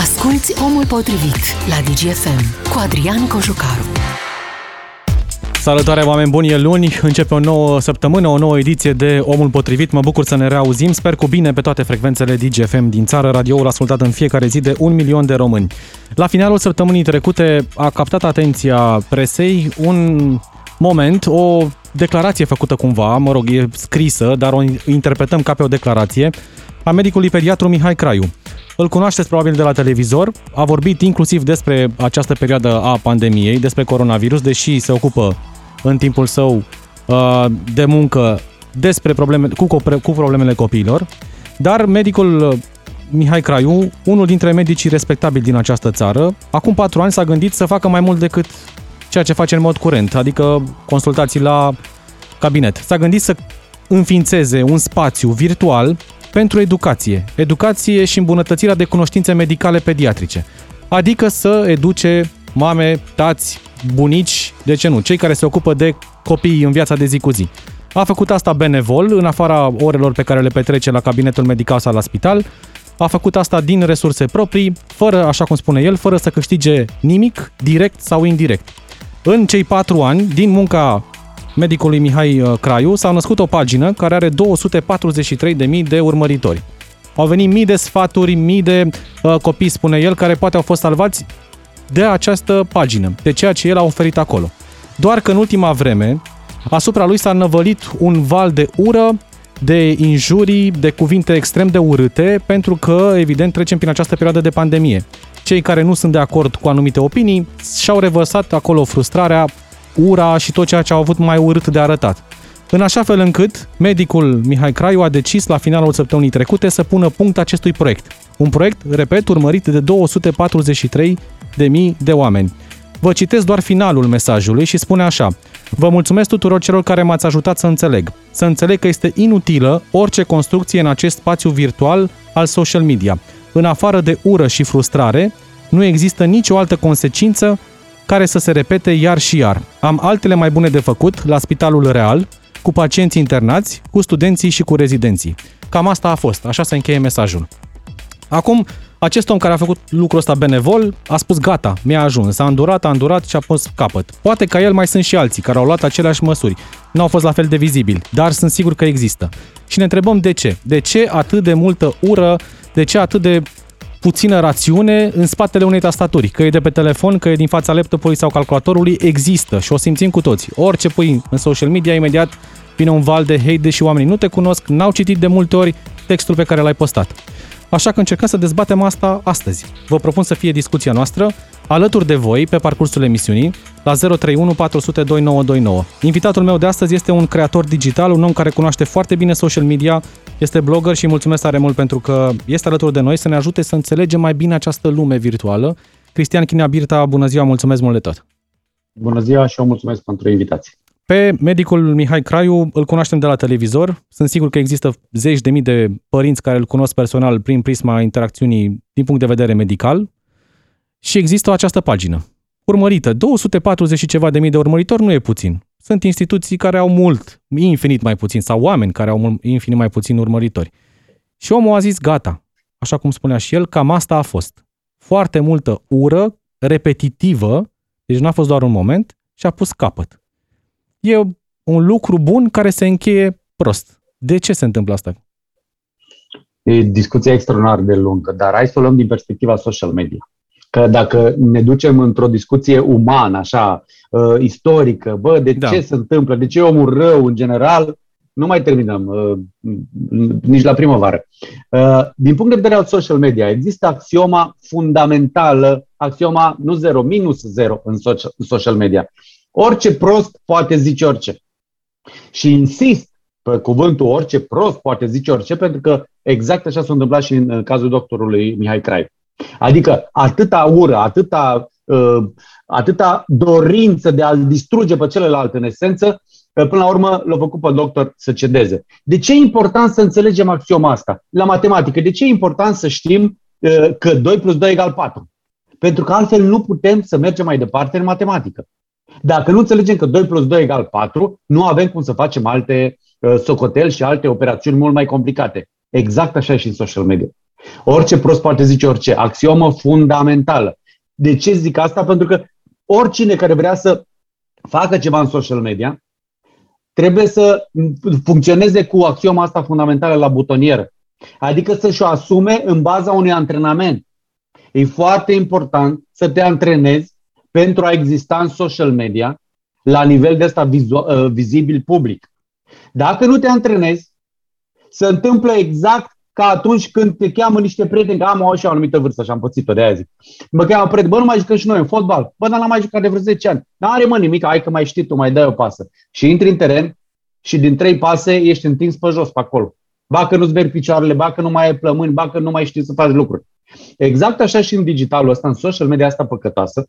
Asculți Omul Potrivit la DGFM cu Adrian Cojucaru. Salutare oameni buni, e luni, începe o nouă săptămână, o nouă ediție de Omul Potrivit. Mă bucur să ne reauzim, sper cu bine pe toate frecvențele DGFM din țară, radioul ascultat în fiecare zi de un milion de români. La finalul săptămânii trecute a captat atenția presei un moment, o declarație făcută cumva, mă rog, e scrisă, dar o interpretăm ca pe o declarație, a medicului pediatru Mihai Craiu. Îl cunoașteți probabil de la televizor, a vorbit inclusiv despre această perioadă a pandemiei, despre coronavirus, deși se ocupă în timpul său uh, de muncă despre probleme, cu, cu problemele copiilor, dar medicul uh, Mihai Craiu, unul dintre medicii respectabili din această țară, acum patru ani s-a gândit să facă mai mult decât ceea ce face în mod curent, adică consultații la cabinet. S-a gândit să înființeze un spațiu virtual pentru educație. Educație și îmbunătățirea de cunoștințe medicale pediatrice. Adică să educe mame, tați, bunici, de ce nu, cei care se ocupă de copii în viața de zi cu zi. A făcut asta benevol, în afara orelor pe care le petrece la cabinetul medical sau la spital, a făcut asta din resurse proprii, fără, așa cum spune el, fără să câștige nimic, direct sau indirect. În cei patru ani, din munca medicului Mihai uh, Craiu, s-a născut o pagină care are 243.000 de urmăritori. Au venit mii de sfaturi, mii de uh, copii, spune el, care poate au fost salvați de această pagină, de ceea ce el a oferit acolo. Doar că în ultima vreme, asupra lui s-a năvălit un val de ură, de injurii, de cuvinte extrem de urâte, pentru că, evident, trecem prin această perioadă de pandemie. Cei care nu sunt de acord cu anumite opinii și-au revărsat acolo frustrarea, ura și tot ceea ce au avut mai urât de arătat. În așa fel încât, medicul Mihai Craiu a decis la finalul săptămânii trecute să pună punct acestui proiect. Un proiect, repet, urmărit de 243 de mii de oameni. Vă citesc doar finalul mesajului și spune așa. Vă mulțumesc tuturor celor care m-ați ajutat să înțeleg. Să înțeleg că este inutilă orice construcție în acest spațiu virtual al social media. În afară de ură și frustrare, nu există nicio altă consecință care să se repete iar și iar. Am altele mai bune de făcut la Spitalul Real, cu pacienții internați, cu studenții și cu rezidenții. Cam asta a fost, așa se încheie mesajul. Acum, acest om care a făcut lucrul ăsta benevol a spus gata, mi-a ajuns, a îndurat, a îndurat și a pus capăt. Poate ca el mai sunt și alții care au luat aceleași măsuri. Nu au fost la fel de vizibili, dar sunt sigur că există. Și ne întrebăm de ce. De ce atât de multă ură, de ce atât de puțină rațiune în spatele unei tastaturi. Că e de pe telefon, că e din fața laptopului sau calculatorului, există și o simțim cu toți. Orice pui în social media, imediat vine un val de hate, deși oamenii nu te cunosc, n-au citit de multe ori textul pe care l-ai postat. Așa că încercăm să dezbatem asta astăzi. Vă propun să fie discuția noastră alături de voi pe parcursul emisiunii la 031 400 2929. Invitatul meu de astăzi este un creator digital, un om care cunoaște foarte bine social media, este blogger și mulțumesc tare mult pentru că este alături de noi să ne ajute să înțelegem mai bine această lume virtuală. Cristian Chinea Birta, bună ziua, mulțumesc mult de tot! Bună ziua și eu mulțumesc pentru invitație! Pe medicul Mihai Craiu îl cunoaștem de la televizor. Sunt sigur că există zeci de mii de părinți care îl cunosc personal prin prisma interacțiunii din punct de vedere medical. Și există această pagină urmărită. 240 și ceva de mii de urmăritori nu e puțin. Sunt instituții care au mult, infinit mai puțin, sau oameni care au infinit mai puțin urmăritori. Și omul a zis, gata, așa cum spunea și el, cam asta a fost. Foarte multă ură, repetitivă, deci nu a fost doar un moment, și a pus capăt e un lucru bun care se încheie prost. De ce se întâmplă asta? E discuția extraordinar de lungă, dar hai să o luăm din perspectiva social media. Că dacă ne ducem într-o discuție umană, așa, uh, istorică, bă, de da. ce se întâmplă, de ce e omul rău în general, nu mai terminăm uh, nici la primăvară. Uh, din punct de vedere al social media, există axioma fundamentală, axioma nu zero, minus zero în social, în social media. Orice prost poate zice orice. Și insist pe cuvântul orice prost poate zice orice, pentru că exact așa s-a întâmplat și în cazul doctorului Mihai Crai. Adică atâta ură, atâta, uh, atâta dorință de a-l distruge pe celălalt în esență, că până la urmă l-a făcut pe doctor să cedeze. De ce e important să înțelegem axioma asta? La matematică, de ce e important să știm uh, că 2 plus 2 egal 4? Pentru că altfel nu putem să mergem mai departe în matematică. Dacă nu înțelegem că 2 plus 2 egal 4, nu avem cum să facem alte uh, socoteli și alte operațiuni mult mai complicate. Exact așa e și în social media. Orice prost poate zice orice. Axiomă fundamentală. De ce zic asta? Pentru că oricine care vrea să facă ceva în social media, trebuie să funcționeze cu axioma asta fundamentală la butonieră. Adică să-și o asume în baza unui antrenament. E foarte important să te antrenezi pentru a exista în social media la nivel de ăsta uh, vizibil public. Dacă nu te antrenezi, se întâmplă exact ca atunci când te cheamă niște prieteni, că am o și o anumită vârstă și am pățit-o de aia zic. Mă cheamă prieteni, bă, nu mai jucăm și noi în fotbal. Bă, dar n-am mai jucat de vreo 10 ani. N-are mă nimic, hai că mai știi tu, mai dai o pasă. Și intri în teren și din trei pase ești întins pe jos pe acolo. Ba că nu-ți veri picioarele, ba că nu mai ai plămâni, ba că nu mai știi să faci lucruri. Exact așa și în digitalul ăsta, în social media asta păcătoasă,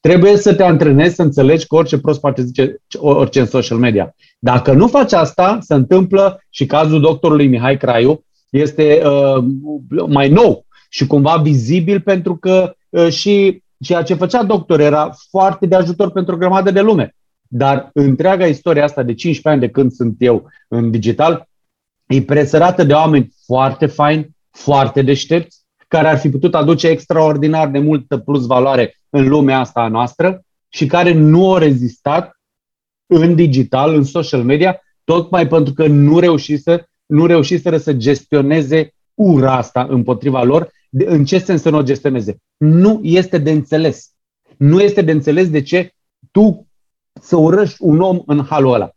trebuie să te antrenezi să înțelegi că orice prost poate zice orice în social media. Dacă nu faci asta, se întâmplă și cazul doctorului Mihai Craiu este uh, mai nou și cumva vizibil pentru că uh, și ceea ce făcea doctor era foarte de ajutor pentru o grămadă de lume. Dar întreaga istorie asta de 15 ani de când sunt eu în digital e presărată de oameni foarte faini, foarte deștepți, care ar fi putut aduce extraordinar de multă plus valoare în lumea asta a noastră și care nu au rezistat în digital, în social media, tocmai pentru că nu reușise, nu reușiseră să gestioneze ura asta împotriva lor. De, în ce sens să nu o gestioneze? Nu este de înțeles. Nu este de înțeles de ce tu să urăști un om în halul ăla.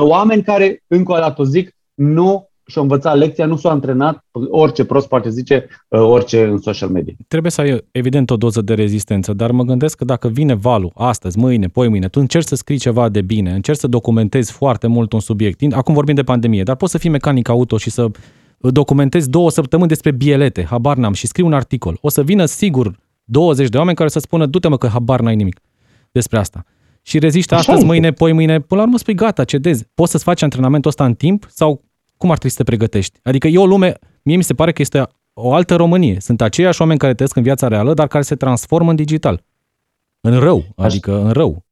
Oameni care, încă o dată zic, nu și-au învățat lecția, nu s-au antrenat, orice prost poate zice, uh, orice în social media. Trebuie să ai, evident, o doză de rezistență, dar mă gândesc că dacă vine valul astăzi, mâine, poi mâine, tu încerci să scrii ceva de bine, încerci să documentezi foarte mult un subiect. Acum vorbim de pandemie, dar poți să fii mecanic auto și să documentezi două săptămâni despre bielete, habar n-am, și scrii un articol. O să vină sigur 20 de oameni care să spună, du-te mă că habar n-ai nimic despre asta. Și reziști astăzi, mâine, poi mâine, până la urmă spui gata, cedezi. Poți să-ți faci antrenamentul ăsta în timp sau cum ar trebui să te pregătești? Adică e o lume, mie mi se pare că este o altă Românie. Sunt aceiași oameni care trăiesc în viața reală, dar care se transformă în digital. În rău, adică Aș... în rău.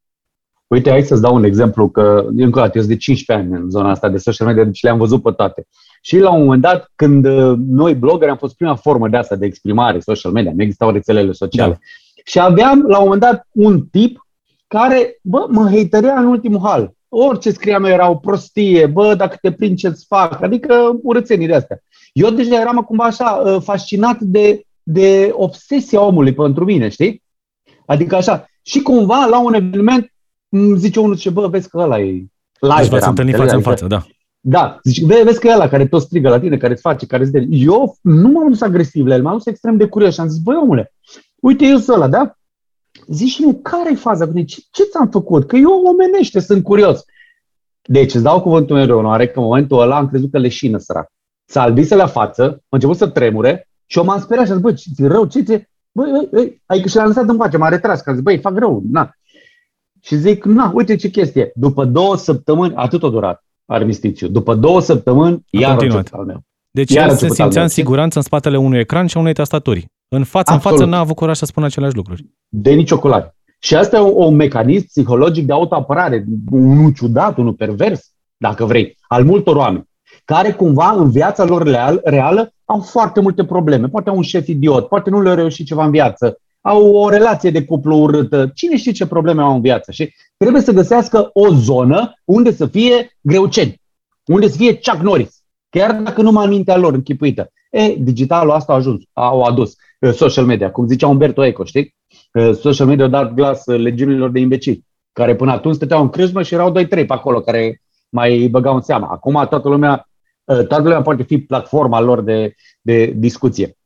Uite, hai să-ți dau un exemplu, că încă o dată, eu sunt de 15 ani în zona asta de social media, deci le-am văzut pe toate. Și la un moment dat, când uh, noi blogări am fost prima formă de asta de exprimare social media, nu existau rețelele sociale. Da. Și aveam la un moment dat un tip care, bă, mă haterea în ultimul hal orice scriam eu era o prostie, bă, dacă te prind ce-ți fac, adică urățenii de astea. Eu deja eram cumva așa uh, fascinat de, de obsesia omului pentru mine, știi? Adică așa. Și cumva la un eveniment îmi zice unul ce, bă, vezi că ăla e live. Deci v-ați întâlnit față în față, da. Da, zice, vezi, vezi că e ăla care tot strigă la tine, care îți face, care îți Eu nu m-am dus agresiv la el, m-am dus extrem de curios și am zis, băi omule, uite eu sunt ăla, da? Zici mi care e faza? Ce, ce ți-am făcut? Că eu omenește, sunt curios. Deci îți dau cuvântul meu de onoare că în momentul ăla am crezut că leșină sărac. S-a albise la față, a început să tremure și eu m-am speriat și am zis, bă, ce rău, ce ți Băi, băi, băi, adică și l-am lăsat în pace, m-a retras, că a zis, băi, fac rău, na. Și zic, na, uite ce chestie. După două săptămâni, atât a durat armistițiu. După două săptămâni, a iar continuat. al meu. Deci iar el se simțea în siguranță în spatele unui ecran și a unei tastaturi. În față, Absolut. în față n-a avut curaj să spună aceleași lucruri. De nicio culoare. Și asta e un, un mecanism psihologic de autoapărare, unul ciudat, unul pervers, dacă vrei, al multor oameni, care cumva în viața lor real, reală au foarte multe probleme. Poate au un șef idiot, poate nu le-au reușit ceva în viață, au o relație de cuplu urâtă, cine știe ce probleme au în viață. Și trebuie să găsească o zonă unde să fie greuceni, unde să fie Chuck Norris, chiar dacă nu mai mintea lor închipuită. E, digitalul asta a ajuns, au adus uh, social media, cum zicea Umberto Eco, știi? Uh, social media a dat glas uh, legiunilor de imbecili, care până atunci stăteau în crâșmă și erau 2-3 pe acolo, care mai băgau în seama. Acum toată lumea, toată lumea poate fi platforma lor de, de discuție.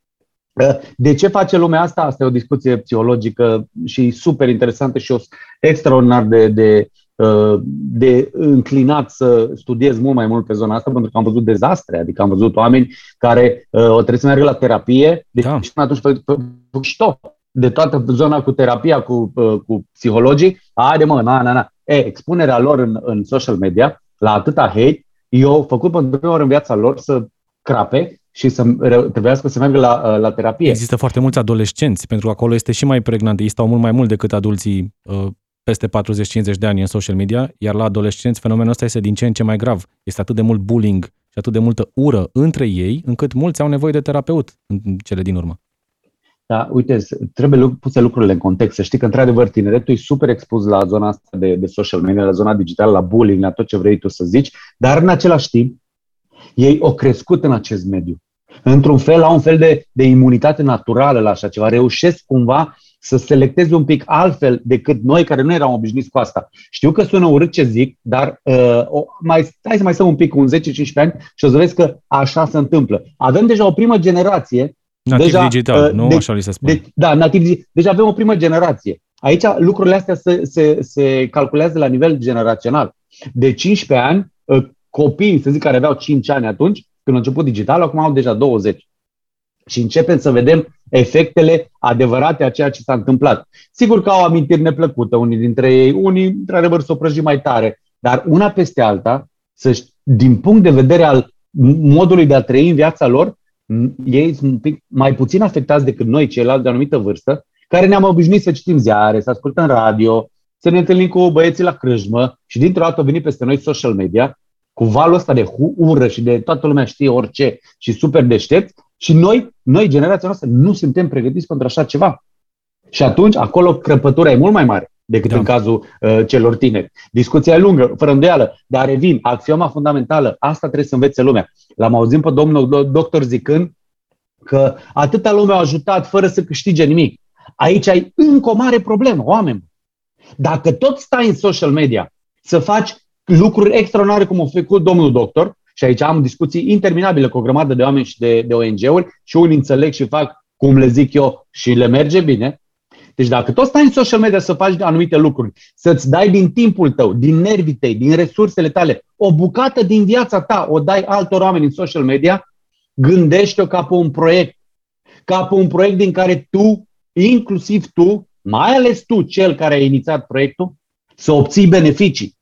De ce face lumea asta? Asta e o discuție psihologică și super interesantă și o extraordinar de, de, de înclinat să studiez mult mai mult pe zona asta, pentru că am văzut dezastre, adică am văzut oameni care o trebuie să meargă la terapie, deci da. și atunci pe, pe, pe, de toată zona cu terapia, cu, cu psihologii, haide mă, na, na, na. E, expunerea lor în, în social media, la atâta hate, eu făcut pentru prima oară în viața lor să crape și să trebuiască să meargă la, la terapie. Există foarte mulți adolescenți, pentru că acolo este și mai pregnant, ei stau mult mai mult decât adulții uh, peste 40-50 de ani în social media, iar la adolescenți fenomenul ăsta este din ce în ce mai grav. Este atât de mult bullying și atât de multă ură între ei, încât mulți au nevoie de terapeut în cele din urmă. Da, uite, trebuie puse lucrurile în context. Să știi că, într-adevăr, tineretul e super expus la zona asta de, de social media, la zona digitală, la bullying, la tot ce vrei tu să zici, dar în același timp, ei au crescut în acest mediu. Într-un fel, au un fel de, de imunitate naturală la așa ceva. Reușesc cumva să selecteze un pic altfel decât noi care nu eram obișnuiți cu asta. Știu că sună urât ce zic, dar uh, o, mai, hai să mai stăm un pic cu 10-15 ani și o să vezi că așa se întâmplă. Avem deja o primă generație Nativ deja, digital, uh, nu? De, Așa li se spune. De, da, nativ Deci avem o primă generație. Aici lucrurile astea se, se, se calculează la nivel generațional. De 15 ani, uh, copiii, să zic, care aveau 5 ani atunci, când a început digital, acum au deja 20. Și începem să vedem efectele adevărate a ceea ce s-a întâmplat. Sigur că au amintiri neplăcute unii dintre ei, unii, într-adevăr, s-o prăji mai tare, dar una peste alta, să din punct de vedere al modului de a trăi în viața lor, ei sunt un pic mai puțin afectați decât noi, ceilalți de anumită vârstă, care ne-am obișnuit să citim ziare, să ascultăm radio, să ne întâlnim cu băieții la crâșmă și dintr-o dată au venit peste noi social media cu valul ăsta de ură și de toată lumea știe orice și super deștept și noi, noi, generația noastră, nu suntem pregătiți pentru așa ceva. Și atunci, acolo crăpătura e mult mai mare decât da. în cazul uh, celor tineri. Discuția e lungă, fără îndoială, dar revin, axioma fundamentală, asta trebuie să învețe lumea. L-am auzit pe domnul doctor zicând că atâta lume a ajutat fără să câștige nimic. Aici ai încă o mare problemă, oameni. Dacă tot stai în social media să faci lucruri extraordinare cum a făcut domnul doctor, și aici am discuții interminabile cu o grămadă de oameni și de, de ONG-uri și unii înțeleg și fac cum le zic eu și le merge bine. Deci dacă tot stai în social media să faci anumite lucruri, să-ți dai din timpul tău, din nervii tăi, din resursele tale, o bucată din viața ta o dai altor oameni în social media, gândește-o ca pe un proiect. Ca pe un proiect din care tu, inclusiv tu, mai ales tu, cel care a inițiat proiectul, să obții beneficii.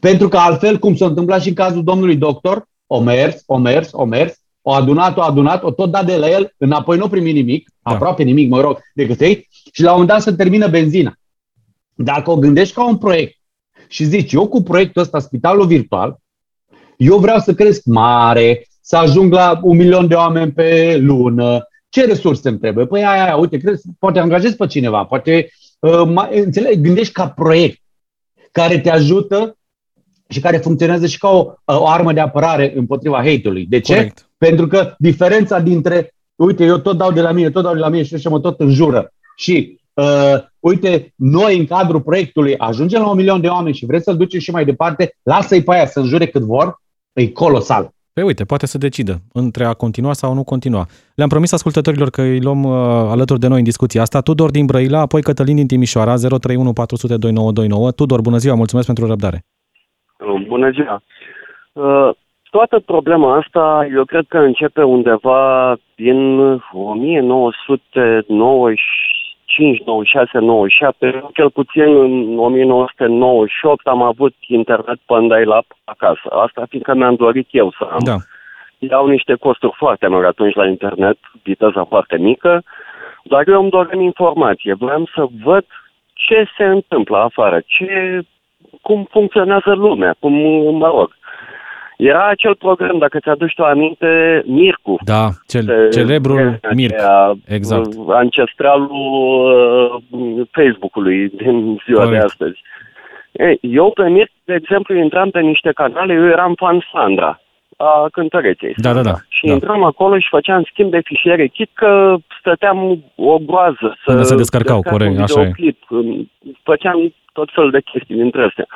Pentru că altfel, cum s-a întâmplat și în cazul domnului doctor, o mers, o mers, o mers, o adunat, o adunat, o tot dat de la el, înapoi nu primi nimic, da. aproape nimic, mă rog, decât ei, și la un moment dat să termină benzina. Dacă o gândești ca un proiect și zici, eu cu proiectul ăsta, spitalul virtual, eu vreau să cresc mare, să ajung la un milion de oameni pe lună, ce resurse îmi trebuie? Păi aia, aia uite, crezi, poate angajezi pe cineva, poate, uh, mai, înțeleg, gândești ca proiect care te ajută și care funcționează și ca o, o armă de apărare împotriva hate-ului. De ce? Correct. Pentru că diferența dintre, uite, eu tot dau de la mine, tot dau de la mine și ăștia mă tot înjură. Și, uh, uite, noi în cadrul proiectului ajungem la un milion de oameni și vreți să-l ducem și mai departe, lasă-i pe aia să înjure cât vor, e colosal. Păi uite, poate să decidă între a continua sau nu continua. Le-am promis ascultătorilor că îi luăm uh, alături de noi în discuția asta. Tudor din Brăila, apoi Cătălin din Timișoara, 031 400 2929. Tudor, bună ziua, mulțumesc pentru răbdare. Bună ziua! Uh, toată problema asta, eu cred că începe undeva din 1995, 96, 97, cel puțin în 1998 am avut internet pe dial-up acasă. Asta fiindcă mi-am dorit eu să am. Da. Iau niște costuri foarte mari atunci la internet, viteza foarte mică, dar eu îmi doream informație. Vreau să văd ce se întâmplă afară, ce cum funcționează lumea, cum, mă rog. Era acel program, dacă ți-aduci tu aminte, Mircu. Da, cel, celebrul Mirc, exact. Ancestralul uh, Facebook-ului din ziua Correct. de astăzi. Ei, eu pe Mirc, de exemplu, intram pe niște canale, eu eram fan Sandra a cântăreței. Da, da, da. Și da. intram acolo și făceam schimb de fișiere, chit că stăteam o groază să, se descărcau, corect, așa e. Făceam tot felul de chestii dintre astea.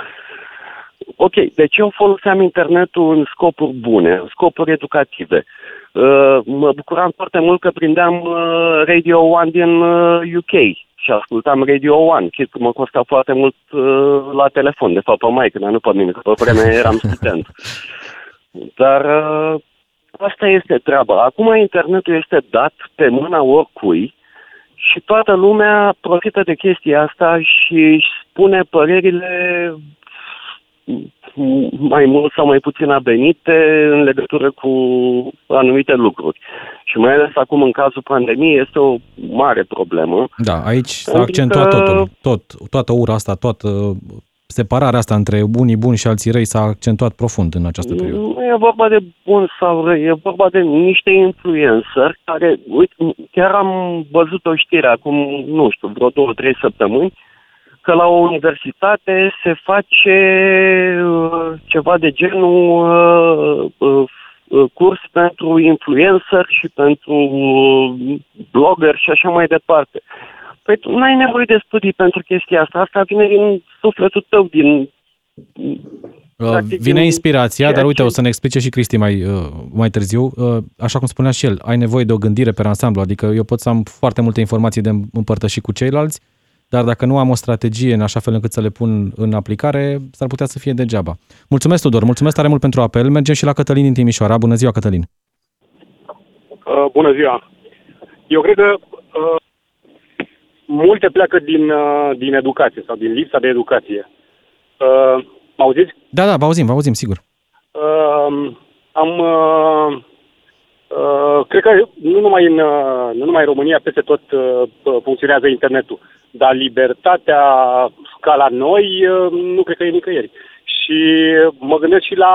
Ok, deci eu foloseam internetul în scopuri bune, în scopuri educative. Uh, mă bucuram foarte mult că prindeam uh, Radio One din uh, UK și ascultam Radio One, chit că mă costa foarte mult uh, la telefon, de fapt pe mai, când nu pe mine, că pe vremea eram student. Dar uh, asta este treaba. Acum internetul este dat pe mâna oricui și toată lumea profită de chestia asta și își spune părerile mai mult sau mai puțin abenite în legătură cu anumite lucruri. Și mai ales acum, în cazul pandemiei, este o mare problemă. Da, aici s-a accentuat că... totul, tot, toată ura asta, toată separarea asta între unii buni și alții răi s-a accentuat profund în această perioadă. Nu e vorba de bun sau răi, e vorba de niște influencer care, uite, chiar am văzut o știre acum, nu știu, vreo două, trei săptămâni, că la o universitate se face uh, ceva de genul uh, uh, uh, curs pentru influencer și pentru uh, blogger și așa mai departe. Păi tu n-ai nevoie de studii pentru chestia asta. Asta vine din sufletul tău, din... Uh, practic, Vine din inspirația, ceea dar uite, ce- o să ne explice și Cristi mai, uh, mai târziu. Uh, Așa cum spunea și el, ai nevoie de o gândire pe ansamblu, adică eu pot să am foarte multe informații de împărtășit cu ceilalți, dar dacă nu am o strategie în așa fel încât să le pun în aplicare, s-ar putea să fie degeaba. Mulțumesc, Tudor, mulțumesc tare mult pentru apel. Mergem și la Cătălin din Timișoara. Bună ziua, Cătălin. Uh, bună ziua! Eu cred că uh, multe pleacă din, uh, din educație sau din lipsa de educație. Uh, mă auziți? Da, da, vă auzim, vă auzim, sigur. Uh, am, uh, uh, cred că nu numai, în, uh, nu numai în România, peste tot uh, funcționează internetul, dar libertatea ca la noi uh, nu cred că e nicăieri. Și mă gândesc și la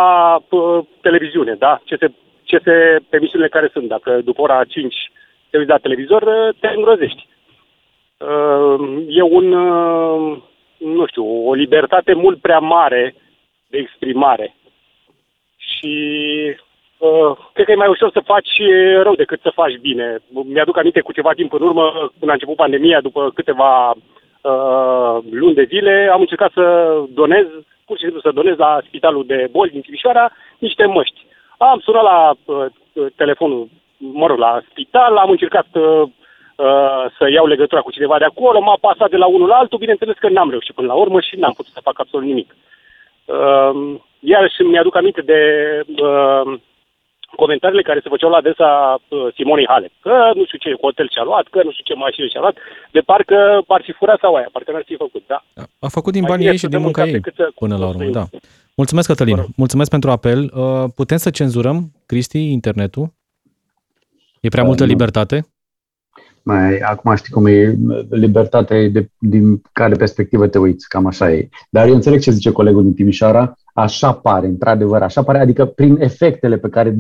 uh, televiziune, da? Ce se, ce se, emisiunile care sunt. Dacă după ora 5 te uiți la televizor, uh, te îngrozești. Uh, e un, uh, nu știu, o libertate mult prea mare de exprimare și uh, cred că e mai ușor să faci rău decât să faci bine. Mi-aduc aminte cu ceva timp în urmă, când a început pandemia, după câteva uh, luni de zile, am încercat să donez, pur și simplu să donez la Spitalul de Boli din Timișoara niște măști. Am sunat la uh, telefonul, mă rog, la spital, am încercat uh, uh, să iau legătura cu cineva de acolo, m-a pasat de la unul la altul, bineînțeles că n-am reușit până la urmă și n-am putut să fac absolut nimic. Uh, iarăși mi-aduc aminte de uh, comentariile care se făceau la adresa uh, Simonei Halep. Că nu știu ce hotel și-a luat, că nu știu ce mașină și-a luat, de parcă ar fi furat sau aia, parcă n-ar fi făcut, da. A făcut din Mai banii bine ei și să din dăm munca în ei, cap decât să până la urmă, da. construim. Mulțumesc, Cătălin. Vă rog. Mulțumesc pentru apel. Uh, Putem să cenzurăm, Cristi, internetul? E prea Da, multă nu. libertate? Mai, acum știi cum e, libertatea e de, din care perspectivă te uiți, cam așa e. Dar eu înțeleg ce zice colegul din Timișoara, așa pare, într-adevăr, așa pare, adică prin efectele pe care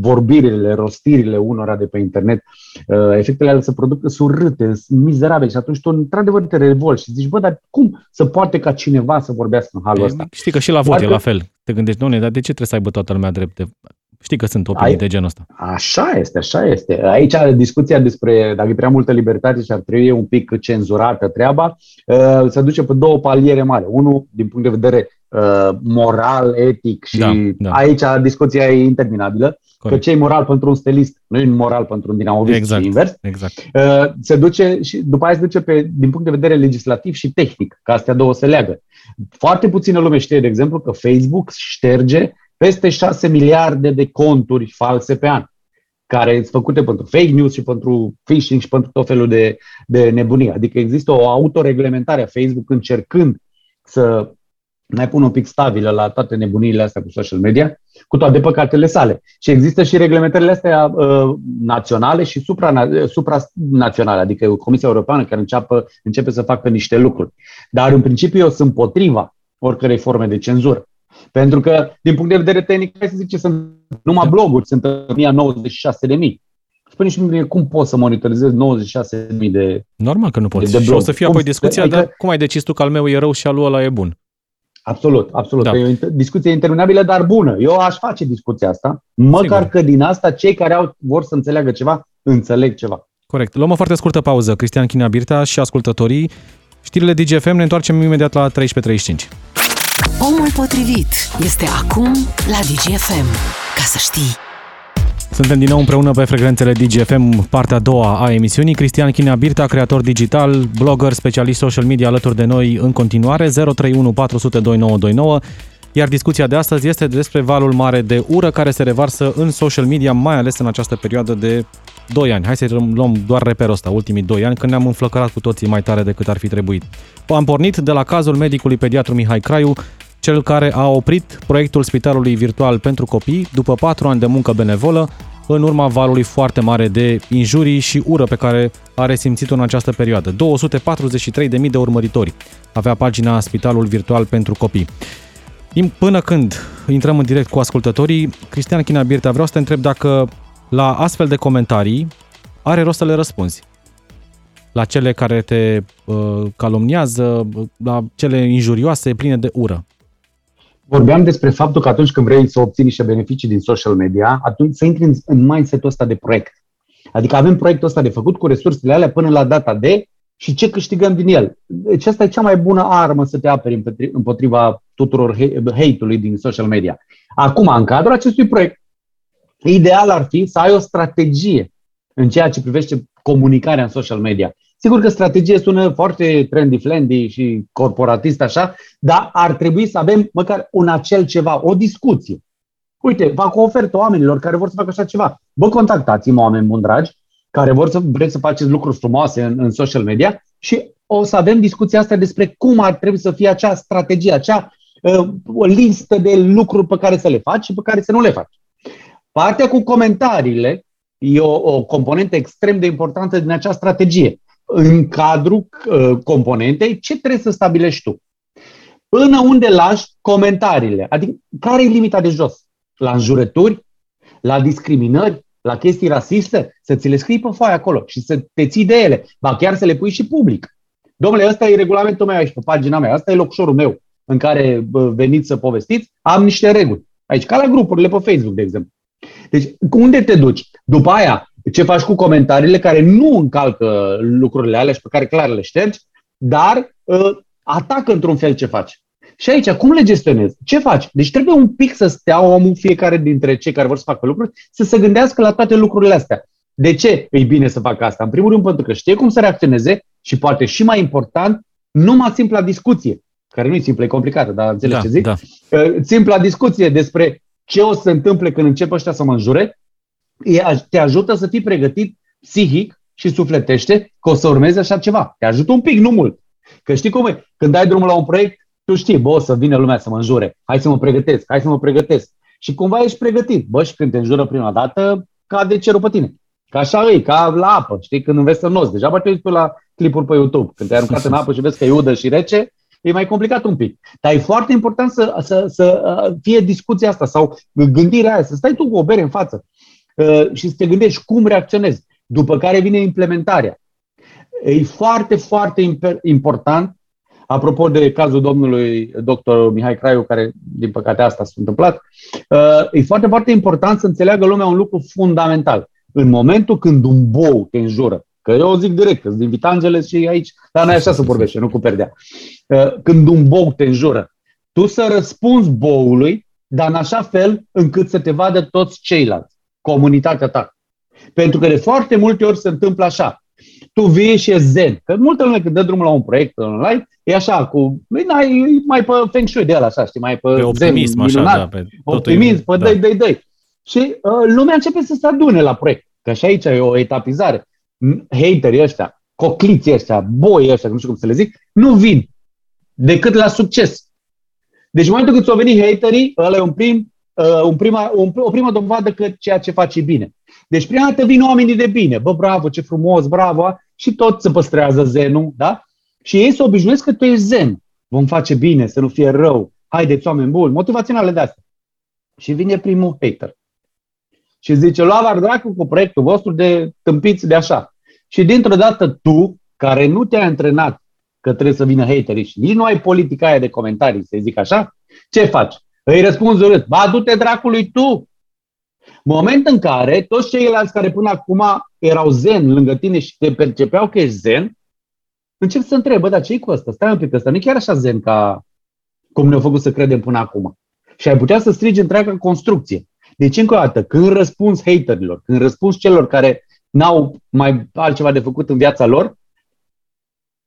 vorbirile, rostirile unora de pe internet, uh, efectele alea se produc, sunt râte, sunt mizerabile și atunci tu într-adevăr te revolți și zici, bă, dar cum să poate ca cineva să vorbească în halul ăsta? Știi că și la vot Doar e că- la fel. Te gândești, doamne, dar de ce trebuie să aibă toată lumea drept? De- Știi că sunt opinii Ai- de genul ăsta. Așa este, așa este. Aici discuția despre dacă e prea multă libertate și ar trebui un pic cenzurată treaba, uh, se duce pe două paliere mari. Unul, din punct de vedere uh, moral, etic și Da, da. aici discuția e interminabilă, Corect. că ce e moral pentru un stelist nu e moral pentru un dinamovist Exact. și invers. Exact. Uh, se duce și după aia se duce pe, din punct de vedere legislativ și tehnic, că astea două se leagă. Foarte puțină lume știe, de exemplu, că Facebook șterge peste 6 miliarde de conturi false pe an, care sunt făcute pentru fake news și pentru phishing și pentru tot felul de, de nebunie. Adică există o autoreglementare a Facebook încercând să mai pun un pic stabilă la toate nebuniile astea cu social media, cu toate păcatele sale. Și există și reglementările astea uh, naționale și supra, supranaționale, adică Comisia Europeană care înceapă, începe să facă niște lucruri. Dar în principiu eu sunt potriva oricărei forme de cenzură. Pentru că, din punct de vedere tehnic, hai să zice, sunt numai bloguri, sunt 1096 de mii. Spune și mie cum poți să monitorizezi 96.000 de... Normal că nu poți. de și o blog. să fie Cum apoi să- discuția, adică- dar cum ai decis tu că al meu e rău și al lui ăla e bun? Absolut, absolut. Da. Da. E o inter- discuție interminabilă, dar bună. Eu aș face discuția asta, măcar Sigur. că din asta cei care au, vor să înțeleagă ceva, înțeleg ceva. Corect. Luăm o foarte scurtă pauză. Cristian Chinea Birta și ascultătorii. Știrile DGFM, ne întoarcem imediat la 13.35. Omul potrivit este acum la DGFM. Ca să știi. Suntem din nou împreună pe frecvențele DGFM, partea a doua a emisiunii. Cristian Chinea Birta, creator digital, blogger, specialist social media alături de noi în continuare, 031 400 2929. Iar discuția de astăzi este despre valul mare de ură care se revarsă în social media, mai ales în această perioadă de 2 ani. Hai să luăm doar reperul ăsta, ultimii 2 ani, când ne-am înflăcărat cu toții mai tare decât ar fi trebuit. Am pornit de la cazul medicului pediatru Mihai Craiu, cel care a oprit proiectul Spitalului Virtual pentru Copii după 4 ani de muncă benevolă, în urma valului foarte mare de injurii și ură pe care a resimțit-o în această perioadă. 243.000 de urmăritori avea pagina Spitalul Virtual pentru Copii. Până când intrăm în direct cu ascultătorii, Cristian China Birta, vreau să te întreb dacă la astfel de comentarii are rost să le răspunzi. La cele care te uh, calomniază, la cele injurioase, pline de ură. Vorbeam despre faptul că atunci când vrei să obții niște beneficii din social media, atunci să intri în, în mindset-ul ăsta de proiect. Adică avem proiectul ăsta de făcut cu resursele alea până la data de și ce câștigăm din el. Deci asta e cea mai bună armă să te aperi împotriva tuturor hate-ului din social media. Acum, în cadrul acestui proiect, ideal ar fi să ai o strategie în ceea ce privește comunicarea în social media. Sigur că strategia sună foarte trendy, flendy și corporatist așa, dar ar trebui să avem măcar un acel ceva, o discuție. Uite, fac o ofertă oamenilor care vor să facă așa ceva. Vă contactați-mă, oameni buni dragi, care vor să vreți să faceți lucruri frumoase în, în social media și o să avem discuția asta despre cum ar trebui să fie acea strategie, acea uh, o listă de lucruri pe care să le faci și pe care să nu le faci. Partea cu comentariile e o, o componentă extrem de importantă din acea strategie. În cadrul uh, componentei, ce trebuie să stabilești tu? Până unde lași comentariile? Adică, care e limita de jos? La înjurături? La discriminări? La chestii rasiste? Să ți le scrii pe foaie acolo și să te ții de ele. Ba chiar să le pui și public. Domnule, ăsta e regulamentul meu aici, pe pagina mea. Asta e locșorul meu în care veniți să povestiți. Am niște reguli. Aici, ca la grupurile pe Facebook, de exemplu. Deci, unde te duci? După aia, ce faci cu comentariile care nu încalcă lucrurile alea și pe care clar le ștergi, dar uh, atacă într-un fel ce faci. Și aici, cum le gestionezi? Ce faci? Deci trebuie un pic să stea omul, fiecare dintre cei care vor să facă lucruri, să se gândească la toate lucrurile astea. De ce e bine să facă asta? În primul rând pentru că știe cum să reacționeze și poate și mai important, numai simpla discuție, care nu e simplă, e complicată, dar înțelegi da, ce zic? Da. Uh, simpla discuție despre ce o să se întâmple când încep ăștia să mă înjure, te ajută să fii pregătit psihic și sufletește că o să urmeze așa ceva. Te ajută un pic, nu mult. Că știi cum e? Când ai drumul la un proiect, tu știi, bă, o să vină lumea să mă înjure. Hai să mă pregătesc, hai să mă pregătesc. Și cumva ești pregătit. Bă, și când te înjură prima dată, cade cerul pe tine. Ca așa e, ca la apă, știi, când înveți să nos. Deja te uiți pe la clipuri pe YouTube. Când te-ai aruncat în apă și vezi că e udă și rece, e mai complicat un pic. Dar e foarte important să, să, să uh, fie discuția asta sau gândirea aia, să stai tu cu o bere în față uh, și să te gândești cum reacționezi. După care vine implementarea. E foarte, foarte important, apropo de cazul domnului doctor Mihai Craiu, care, din păcate, asta s-a întâmplat, uh, e foarte, foarte important să înțeleagă lumea un lucru fundamental. În momentul când un bou te înjură, Că eu zic direct, că din Vitangeles și aici, dar nu așa să vorbește, nu cu perdea. Uh, când un bou te înjură, tu să răspunzi boului, dar în așa fel încât să te vadă toți ceilalți, comunitatea ta. Pentru că de foarte multe ori se întâmplă așa. Tu vii și e zen. Că multă lume când dă drumul la un proiect online, e așa, cu, mai, mai pe feng shui de el, așa, știi, mai pe, pe optimism, zen, așa, da, pe optimism, pe da. dăi, dăi, dăi. Și uh, lumea începe să se adune la proiect. Că și aici e o etapizare haterii ăștia, cocliții ăștia, boi ăștia, nu știu cum să le zic, nu vin decât la succes. Deci în momentul când ți-au venit haterii, ăla e un prim, uh, un prima, un, o primă dovadă că ceea ce faci e bine. Deci prima dată vin oamenii de bine. Bă, bravo, ce frumos, bravo. Și tot se păstrează zenul, da? Și ei se obișnuiesc că tu ești zen. Vom face bine, să nu fie rău. Haideți, oameni buni. Motivaționale de astea. Și vine primul hater și zice, lua dracu cu proiectul vostru de tâmpiți de așa. Și dintr-o dată tu, care nu te-ai antrenat că trebuie să vină haterii și nici nu ai politica aia de comentarii, să zic așa, ce faci? Îi răspunzi urât, ba du-te dracului tu! Moment în care toți ceilalți care până acum erau zen lângă tine și te percepeau că ești zen, încep să întrebă, dar ce cu ăsta? Stai un pic, ăsta nu e chiar așa zen ca cum ne-au făcut să credem până acum. Și ai putea să strigi întreaga construcție. Deci, încă o dată, când răspunzi haterilor, când răspunzi celor care n-au mai altceva de făcut în viața lor,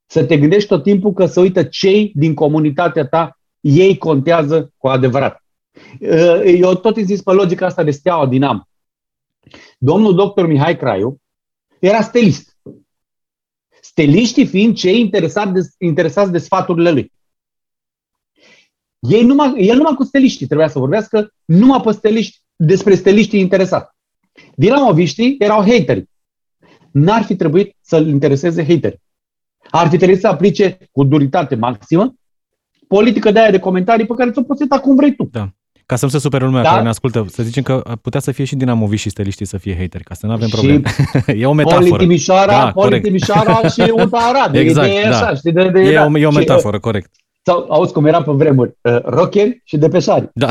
să te gândești tot timpul că să uită cei din comunitatea ta, ei contează cu adevărat. Uh, eu tot insist pe logica asta de steaua din am. Domnul doctor Mihai Craiu era stelist. Steliștii fiind cei interesați de, interesați de sfaturile lui. Ei numai, el numai cu steliștii trebuia să vorbească, numai pe steliști despre steliștii interesat. Dinamoviștii erau hateri. N-ar fi trebuit să-l intereseze hateri. Ar fi trebuit să aplice cu duritate maximă politică de aia de comentarii pe care ți-o poți da cum vrei tu. Da. Ca să nu se supere lumea da? care ne ascultă, să zicem că putea să fie și dinamoviști și steliștii să fie hateri, ca să nu avem probleme. e o metaforă. Poli Timișoara, da, Poli Timișoara și Uta Arad. Exact, e, da. așa, știi, de, de, e, da. o, e o metaforă, și, corect. Sau, auzi cum era pe vremuri, uh, rockeri și depeșari. Da.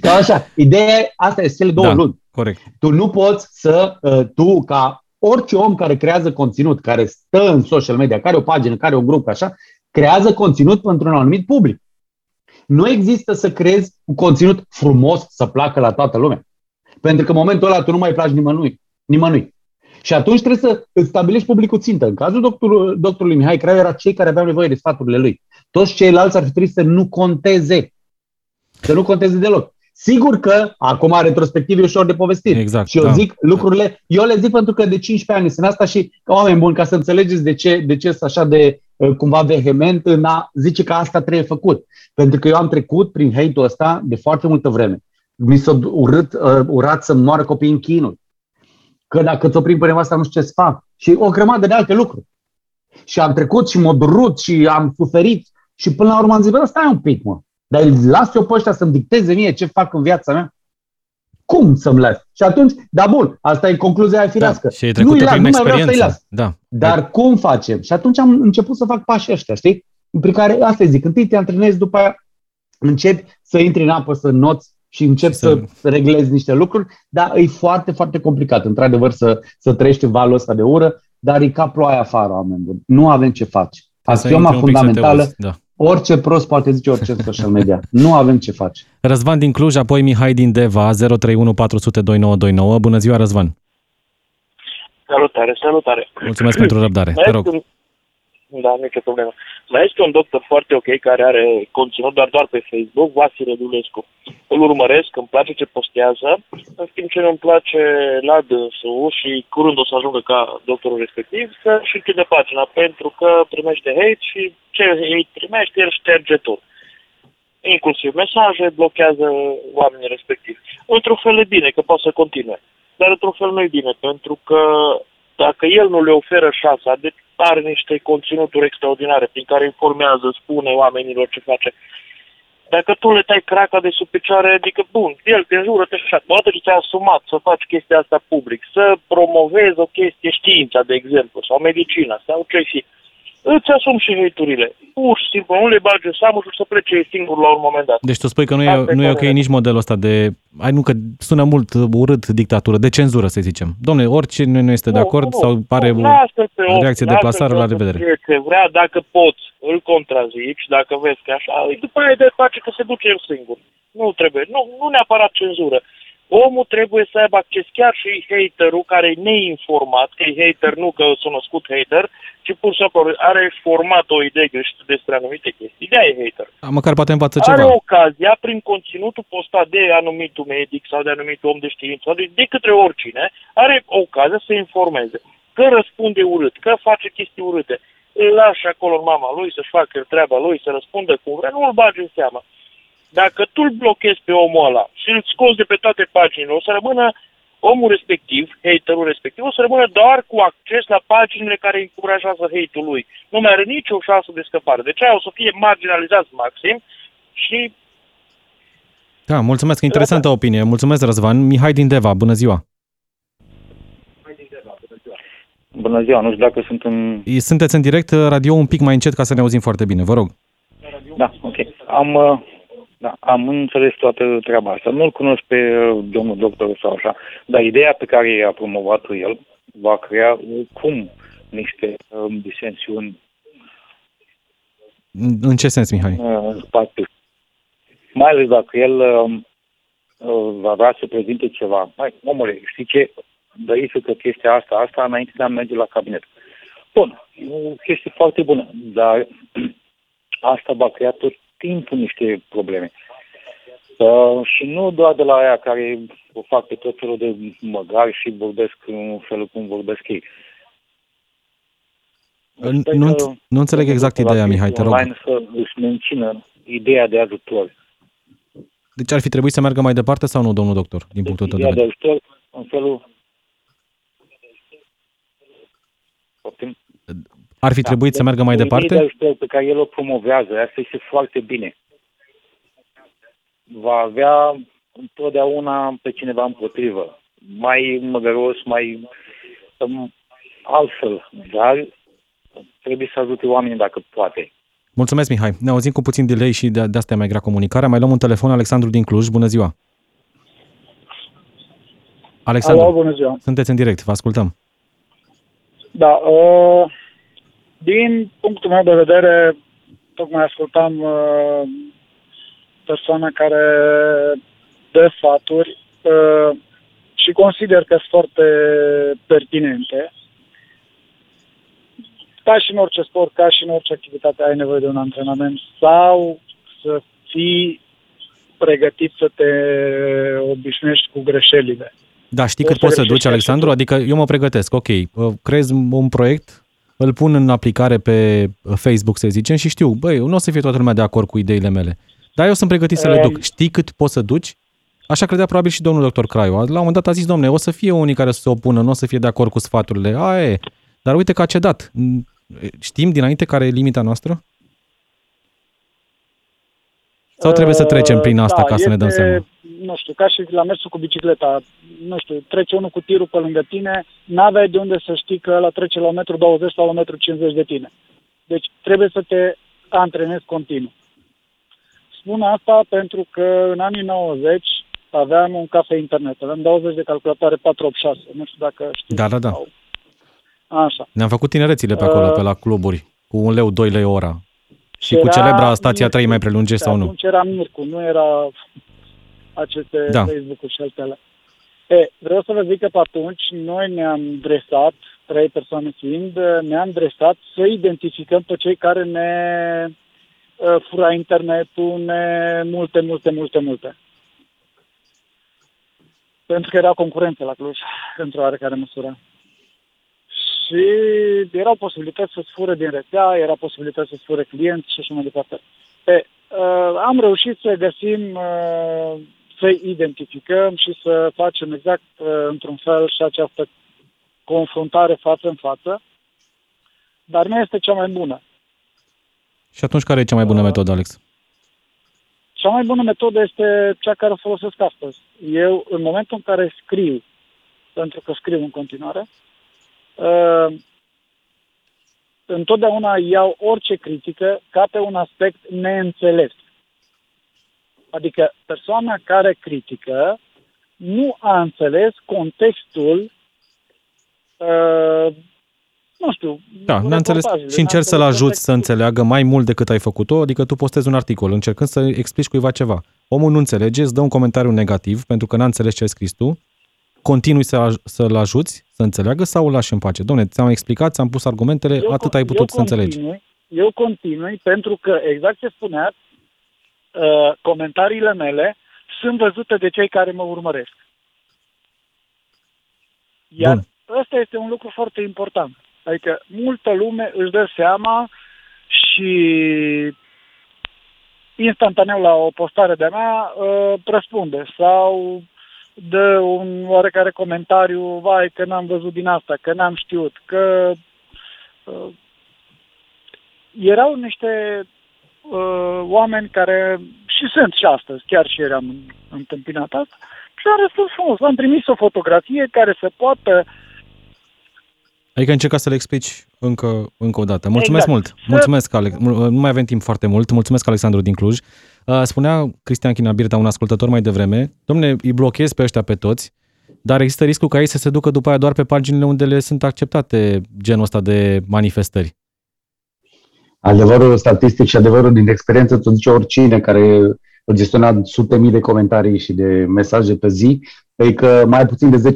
Ca așa. Ideea asta este cele două da, luni. Corect. Tu nu poți să, uh, tu ca orice om care creează conținut, care stă în social media, care o pagină, care o grup, așa, creează conținut pentru un anumit public. Nu există să creezi un conținut frumos să placă la toată lumea. Pentru că în momentul ăla tu nu mai placi nimănui. nimănui. Și atunci trebuie să îți stabilești publicul țintă. În cazul doctor, doctorului Mihai Craiu era cei care aveau nevoie de sfaturile lui. Toți ceilalți ar fi trebuit să nu conteze. Să nu conteze deloc. Sigur că acum retrospectiv e ușor de povestit. Exact, și eu da. zic lucrurile, eu le zic pentru că de 15 ani sunt asta și ca oameni buni, ca să înțelegeți de ce, de ce sunt așa de uh, cumva vehement în a zice că asta trebuie făcut. Pentru că eu am trecut prin hate-ul ăsta de foarte multă vreme. Mi s-a urât, uh, urat să moară copii în chinuri. Că dacă ți oprim pe nevasta nu știu ce să fac. Și o grămadă de alte lucruri. Și am trecut și m-a durut și am suferit. Și până la urmă am zis, bă, stai un pic, mă. Dar îl las eu pe ăștia să-mi dicteze mie ce fac în viața mea? Cum să-mi las? Și atunci, da bun, asta e concluzia firească. Da, și nu, las, nu mai vreau să-i las. Da. Dar da. cum facem? Și atunci am început să fac pașii ăștia, știi? Prin care, asta zic, întâi te antrenezi, după aia începi să intri în apă, să noți și începi să... să reglezi niște lucruri, dar e foarte, foarte complicat, într-adevăr, să, să trăiești valul ăsta de ură, dar e ca ploaia afară, oameni buni. Nu avem ce face. Axioma fundamentală, da. Orice prost poate zice orice în social media. Nu avem ce face. Răzvan din Cluj, apoi Mihai din Deva, 031 400 2929. Bună ziua, Răzvan! Salutare, salutare! Mulțumesc pentru răbdare. Te rog. Da, nicio problemă. Mai este un doctor foarte ok care are conținut doar, doar pe Facebook, Vasile Dulescu. Îl urmăresc, îmi place ce postează, în timp ce nu-mi place la dânsul și curând o să ajungă ca doctorul respectiv să-și închide pagina pentru că primește hate și ce hate primește, el șterge tot. Inclusiv mesaje, blochează oamenii respectivi. Într-un fel e bine că poate să continue, dar într-un fel nu e bine pentru că dacă el nu le oferă șansa, deci are niște conținuturi extraordinare prin care informează, spune oamenilor ce face. Dacă tu le tai craca de sub picioare, adică bun, el te înjură, te așa, odată ce ți-a asumat să faci chestia asta public, să promovezi o chestie, știința, de exemplu, sau medicina, sau ce fi, îți asum și hate Pur și simplu, nu le bagi în seamă și să plece singur la un moment dat. Deci tu spui că nu e, nu e ok nici modelul ăsta de, ai nu că sună mult urât dictatură, de cenzură să zicem. Domne, orice nu, nu este de acord nu, sau pare nu, o reacție de plasare, la revedere. Ce vrea, dacă poți, îl contrazici, dacă vezi că așa, după aia de face că se duce el singur. Nu trebuie, nu, nu neapărat cenzură omul trebuie să aibă acces chiar și haterul care e neinformat, că e hater nu că s-a născut hater, ci pur și simplu are format o idee greșită despre anumite chestii. Ideea e hater. A, măcar poate învață ceva. Are ocazia, prin conținutul postat de anumitul medic sau de anumit om de știință sau de, de către oricine, are ocazia să informeze. Că răspunde urât, că face chestii urâte. Îl lași acolo în mama lui să-și facă treaba lui, să răspundă cum vrea, nu îl bagi în seamă. Dacă tu îl blochezi pe omul ăla și îl scoți de pe toate paginile, o să rămână omul respectiv, haterul respectiv, o să rămână doar cu acces la paginile care încurajează hate-ul lui. Nu mai are nicio șansă de scăpare. Deci aia o să fie marginalizat maxim și... Da, mulțumesc, interesantă da. opinie. Mulțumesc, Răzvan. Mihai din Deva, bună ziua! Bună ziua, nu știu dacă sunt în... Sunteți în direct, radio un pic mai încet ca să ne auzim foarte bine, vă rog. Da, ok. Am, uh, da, am înțeles toată treaba asta. Nu-l cunosc pe uh, domnul doctor sau așa, dar ideea pe care a promovat el va crea cum niște um, disensiuni. În ce sens, Mihai? Uh, în spate. Mai ales dacă el um, uh, va vrea să prezinte ceva. Mai, omule, știi ce? Dăiți-că chestia asta, asta înainte de a merge la cabinet. Bun, e o chestie foarte bună, dar asta va crea tot timpul niște probleme. Uh, și nu doar de la aia care o fac pe tot felul de măgari și vorbesc în felul cum vorbesc ei. Nu, nu înțeleg exact ideea, Mihai, te rog. să își mențină ideea de ajutor. Deci ar fi trebuit să meargă mai departe sau nu, domnul doctor, din punctul tău de de vedere? ajutor în felul... Poftim? Ar fi trebuit să meargă mai Ideea de departe? ajutor pe care el o promovează, asta este foarte bine. Va avea întotdeauna pe cineva împotrivă. Mai măgăros, mai um, altfel, dar trebuie să ajute oamenii dacă poate. Mulțumesc, Mihai. Ne auzim cu puțin delay și de, de asta e mai grea comunicarea. Mai luăm un telefon, Alexandru din Cluj. Bună ziua! Alexandru, Alo, bună ziua. sunteți în direct, vă ascultăm. Da, uh, din punctul meu de vedere, tocmai ascultam uh, persoana care dă sfaturi uh, și consider că sunt foarte pertinente. Ca și în orice sport, ca și în orice activitate, ai nevoie de un antrenament sau să fii pregătit să te obișnuiești cu greșelile. Da, știi O cât să poți să greșești duci, Alexandru? așa. Adică eu mă pregătesc, ok, uh, creez un proiect, îl pun în aplicare pe uh, Facebook, să zicem, și știu, băi, nu o să fie toată lumea de acord cu ideile mele. Dar eu sunt pregătit să le Um, duc. Știi cât poți să duci? Așa credea probabil și domnul doctor Craiu. La un moment dat a zis, domne, o să fie unii care să se opună, nu o să fie de acord cu sfaturile. Aia e. Dar uite că a cedat. Mm, Știm dinainte care e limita noastră? Sau trebuie să trecem prin asta da, ca să ne dăm este, seama? Nu știu, ca și la mersul cu bicicleta. Nu știu, trece unul cu tirul pe lângă tine, n-aveai de unde să știi că ăla trece la 1,20 m sau la 1,50 m de tine. Deci trebuie să te antrenezi continuu. Spun asta pentru că în anii 90 aveam un cafe internet, aveam 20 de calculatoare 486, nu știu dacă știți. Da, da, da. Sau... Așa. Ne-am făcut tinerețile pe acolo, Uh, pe la cluburi, cu un leu, doi lei ora. Și cu Era celebra stația Mircu, 3 mai prelungești sau nu? Atunci era Mircu, nu era aceste Da. da. Facebook-uri și altele. E, vreau să vă zic că pe atunci noi ne-am dresat, trei persoane fiind, ne-am dresat să identificăm pe cei care ne uh, fura internetul, ne multe, multe, multe, multe. Pentru că era concurență la Cluj, într-o oarecare măsură. Și erau posibilități să-ți fure din rețea, era posibilități să-ți fure clienți și așa mai departe. E, uh, am reușit să găsim, uh, să identificăm și să facem exact uh, într-un fel și această confruntare față în față, dar nu este cea mai bună. Și atunci care e cea mai bună metodă, Alex? Cea mai bună metodă este cea care o folosesc astăzi. Eu, în momentul în care scriu, pentru că scriu în continuare, uh, întotdeauna iau orice critică ca pe un aspect neînțeles. Adică persoana care critică nu a înțeles contextul uh, nu știu, Da, n-a înțeles reportajele, și încerci n-a să-l înțeles ajuți să contextul. înțeleagă mai mult decât ai făcut-o, adică tu postezi un articol încercând să explici cuiva ceva. Omul nu înțelege, îți dă un comentariu negativ pentru că n-a înțeles ce ai scris tu, continui să, aj- să-l ajuți să înțeleagă sau îl lași în pace? Domne, ți-am explicat, ți-am pus argumentele, Eu atât con- ai putut eu să înțelegi. continui, Eu continui pentru că, exact ce spuneați, uh, comentariile mele sunt văzute de cei care mă urmăresc. Iar Bun. ăsta este un lucru foarte important. Adică multă lume își dă seama și instantaneu la o postare de-a mea uh, răspunde sau dă un oarecare comentariu, vai că n-am văzut din asta, că n-am știut, că uh, erau niște uh, oameni care și sunt și astăzi, chiar și ieri am întâmpinat asta, și am răspuns frumos. Am trimis o fotografie care să poată Adică încerca să le explici încă, încă o dată. Mulțumesc Exact. mult! Mulțumesc, Alex. Mul- Nu mai avem timp foarte mult. Mulțumesc, Alexandru din Cluj. Uh, Spunea Cristian Chinabirta, un ascultător mai devreme, domne, îi blochezi pe ăștia pe toți, dar există riscul ca ei să se ducă după aia doar pe paginile unde le sunt acceptate genul ăsta de manifestări. Adevărul statistic și adevărul din experiență îți o zice oricine care a gestionat sute mii de comentarii și de mesaje pe zi, e că mai puțin de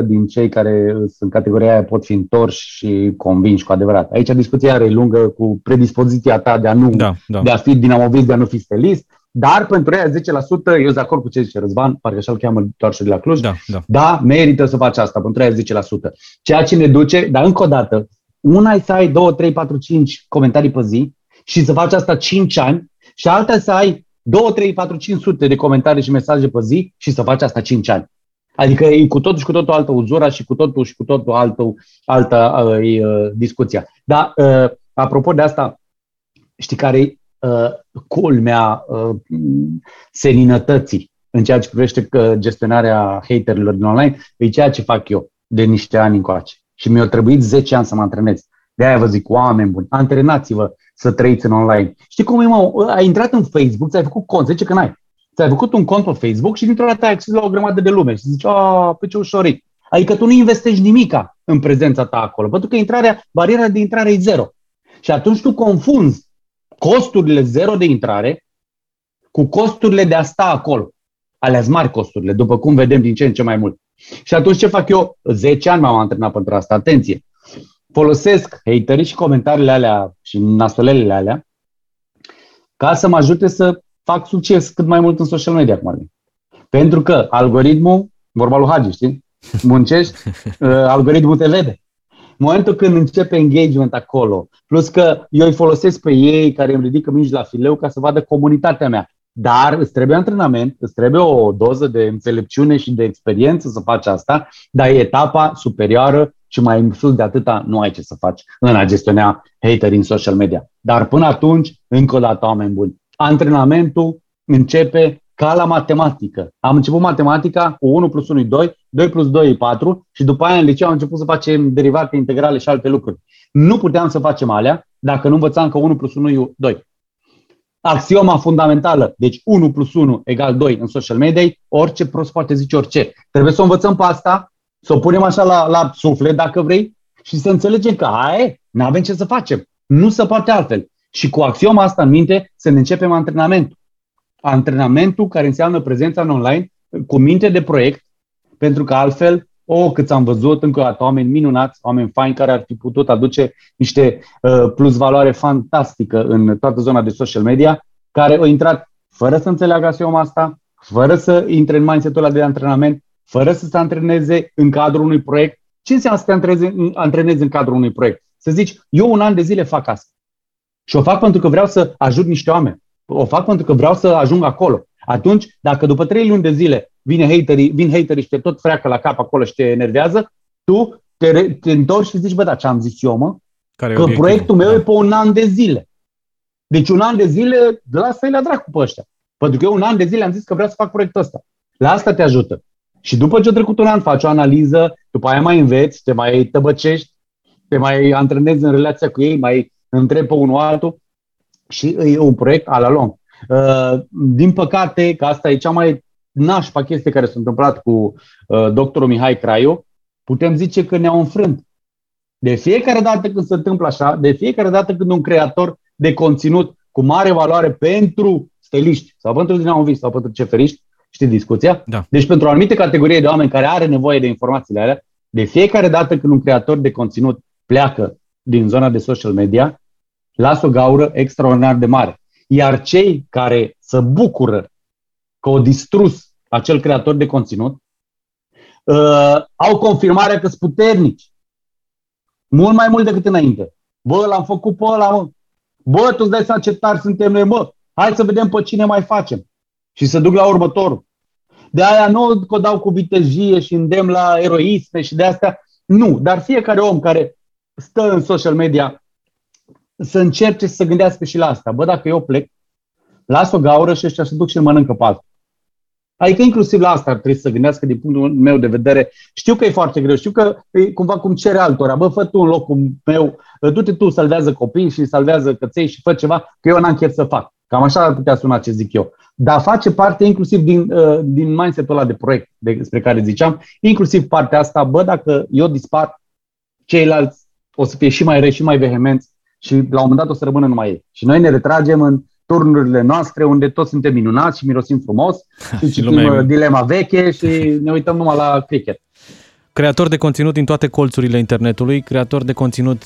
10% din cei care sunt în categoria aia pot fi întorși și convinși cu adevărat. Aici discuția are lungă cu predispoziția ta de a nu Da, da. de a fi dinamovist, de a nu fi stelist, dar pentru aia 10%, eu sunt de acord cu ce zice Răzvan, parcă așa-l cheamă doar și de la Cluj, Da, da. da, merită să faci asta, pentru aia 10%. Ceea ce ne duce, dar încă o dată, una e să ai 2, 3, 4, 5 comentarii pe zi și să faci asta 5 ani și alta să ai 2, 3, 4, 500 de comentarii și mesaje pe zi și să faci asta 5 ani. Adică e cu totul și cu totul altă uzura și cu totul și cu totul altă, altă uh, uh, discuția. Dar, uh, apropo de asta, știi care e uh, culmea uh, seninătății în ceea ce privește gestionarea haterilor din online? E ceea ce fac eu de niște ani încoace. Și mi-a trebuit 10 ani să mă antrenez. De aia vă zic, oameni buni, antrenați-vă să trăiți în online. Știi cum e, mă? Ai intrat în Facebook, ți-ai făcut cont, zice că n-ai. Ți-ai făcut un cont pe Facebook și dintr-o dată ai acces la o grămadă de lume și zici, a, pe ce ușoric. Adică tu nu investești nimica în prezența ta acolo, pentru că intrarea, bariera de intrare e zero. Și atunci tu confunzi costurile zero de intrare cu costurile de a sta acolo. Alea mari costurile, după cum vedem din ce în ce mai mult. Și atunci ce fac eu? 10 ani m-am antrenat pentru asta. Atenție! Folosesc haterii și comentariile alea și nasolelele alea ca să mă ajute să fac succes cât mai mult în social media acum. Pentru că algoritmul, vorba lui Hagi, știi? Muncești, uh, algoritmul te vede. În momentul când începe engagement acolo, plus că eu îi folosesc pe ei care îmi ridică mingi la fileu ca să vadă comunitatea mea. Dar îți trebuie antrenament, îți trebuie o doză de înțelepciune și de experiență să faci asta, dar e etapa superioară și mai în sus de atâta nu ai ce să faci în a gestiona hateri în social media. Dar până atunci, încă o dată, oameni buni, antrenamentul începe ca la matematică. Am început matematica cu 1 plus 1 e 2, 2 plus 2 e 4 și după aia în liceu am început să facem derivate integrale și alte lucruri. Nu puteam să facem alea dacă nu învățam că 1 plus 1 e 2. Axioma fundamentală, deci 1 plus 1 egal 2 în social media, orice prost poate zice orice. Trebuie să o învățăm pe asta, să o punem așa la, la suflet, dacă vrei, și să înțelegem că aia nu avem ce să facem. Nu se poate altfel. Și cu axioma asta în minte să ne începem antrenamentul. Antrenamentul care înseamnă prezența în online cu minte de proiect, pentru că altfel, o, oh, cât am văzut încă o dată oameni minunați, oameni faini care ar fi putut aduce niște uh, plus valoare fantastică în toată zona de social media, care au intrat fără să înțeleagă axioma asta, fără să intre în mindset-ul ăla de antrenament, fără să se antreneze în cadrul unui proiect. Ce înseamnă să te antrenezi, antrenezi în cadrul unui proiect? Să zici, eu un an de zile fac asta. Și o fac pentru că vreau să ajut niște oameni. O fac pentru că vreau să ajung acolo. Atunci, dacă după trei luni de zile vine haterii, vin haterii și te tot freacă la cap acolo și te enervează, tu te, te întorci și zici, bă, da, ce am zis eu, mă? Care că proiectul meu da. e pe un an de zile. Deci un an de zile, lasă-i la dracu pe ăștia. Pentru că eu un an de zile am zis că vreau să fac proiectul ăsta. La asta te ajută. Și după ce a trecut un an, faci o analiză, după aia mai înveți, te mai tăbăcești, te mai antrenezi în relația cu ei, mai întrebi pe unul altul și e un proiect a la lung. Uh, din păcate, că asta e cea mai nașpa chestie care s-a întâmplat cu uh, doctorul Mihai Craiu, putem zice că ne-au înfrânt. De fiecare dată când se întâmplă așa, de fiecare dată când un creator de conținut cu mare valoare pentru steliști sau pentru dinamoviști sau pentru ceferiști, știi discuția? Da. Deci pentru o anumită categorie de oameni care are nevoie de informațiile alea, de fiecare dată când un creator de conținut pleacă din zona de social media, lasă o gaură extraordinar de mare. Iar cei care se bucură că au distrus acel creator de conținut, uh, au confirmarea că sunt puternici. Mult mai mult decât înainte. Bă, l-am făcut pe ăla, mă. Bă, tu îți dai seama ce tari suntem noi, mă. Hai să vedem pe cine mai facem. Și să duc la următorul. De aia nu că o dau cu vitejie și îndemn la eroisme și de astea. Nu, dar fiecare om care stă în social media să încerce să gândească și la asta. Bă, dacă eu plec, las o gaură și ăștia să duc și îl mănâncă pe altul. Adică inclusiv la asta ar trebui să gândească din punctul meu de vedere. Știu că e foarte greu, știu că e cumva cum cere altora. Bă, fă tu în locul meu, du-te tu, salvează copii și salvează căței și fă ceva, că eu n-am chef să fac. Cam așa ar putea suna ce zic eu. Dar face parte inclusiv din, uh, din mindset-ul ăla de proiect despre care ziceam, inclusiv partea asta, bă, dacă eu dispar, ceilalți o să fie și mai răi și mai vehemenți și la un moment dat o să rămână numai ei. Și noi ne retragem în turnurile noastre unde toți suntem minunați și mirosim frumos și, și citim lumea... Uh, dilema veche și ne uităm numai la cricket. Creator de conținut din toate colțurile internetului, creator de conținut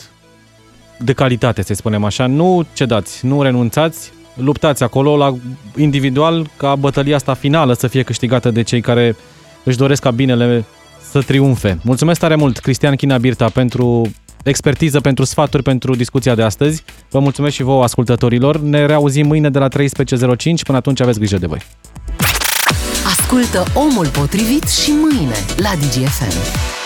de calitate, să spunem așa. Nu cedați, nu renunțați, luptați acolo la individual ca bătălia asta finală să fie câștigată de cei care își doresc ca binele să triumfe. Mulțumesc tare mult, Cristian China Birta, pentru expertiză, pentru sfaturi, pentru discuția de astăzi. Vă mulțumesc și vouă, ascultătorilor. Ne reauzim mâine de la 13.05. Până atunci aveți grijă de voi. Ascultă Omul Potrivit și mâine la DGFM.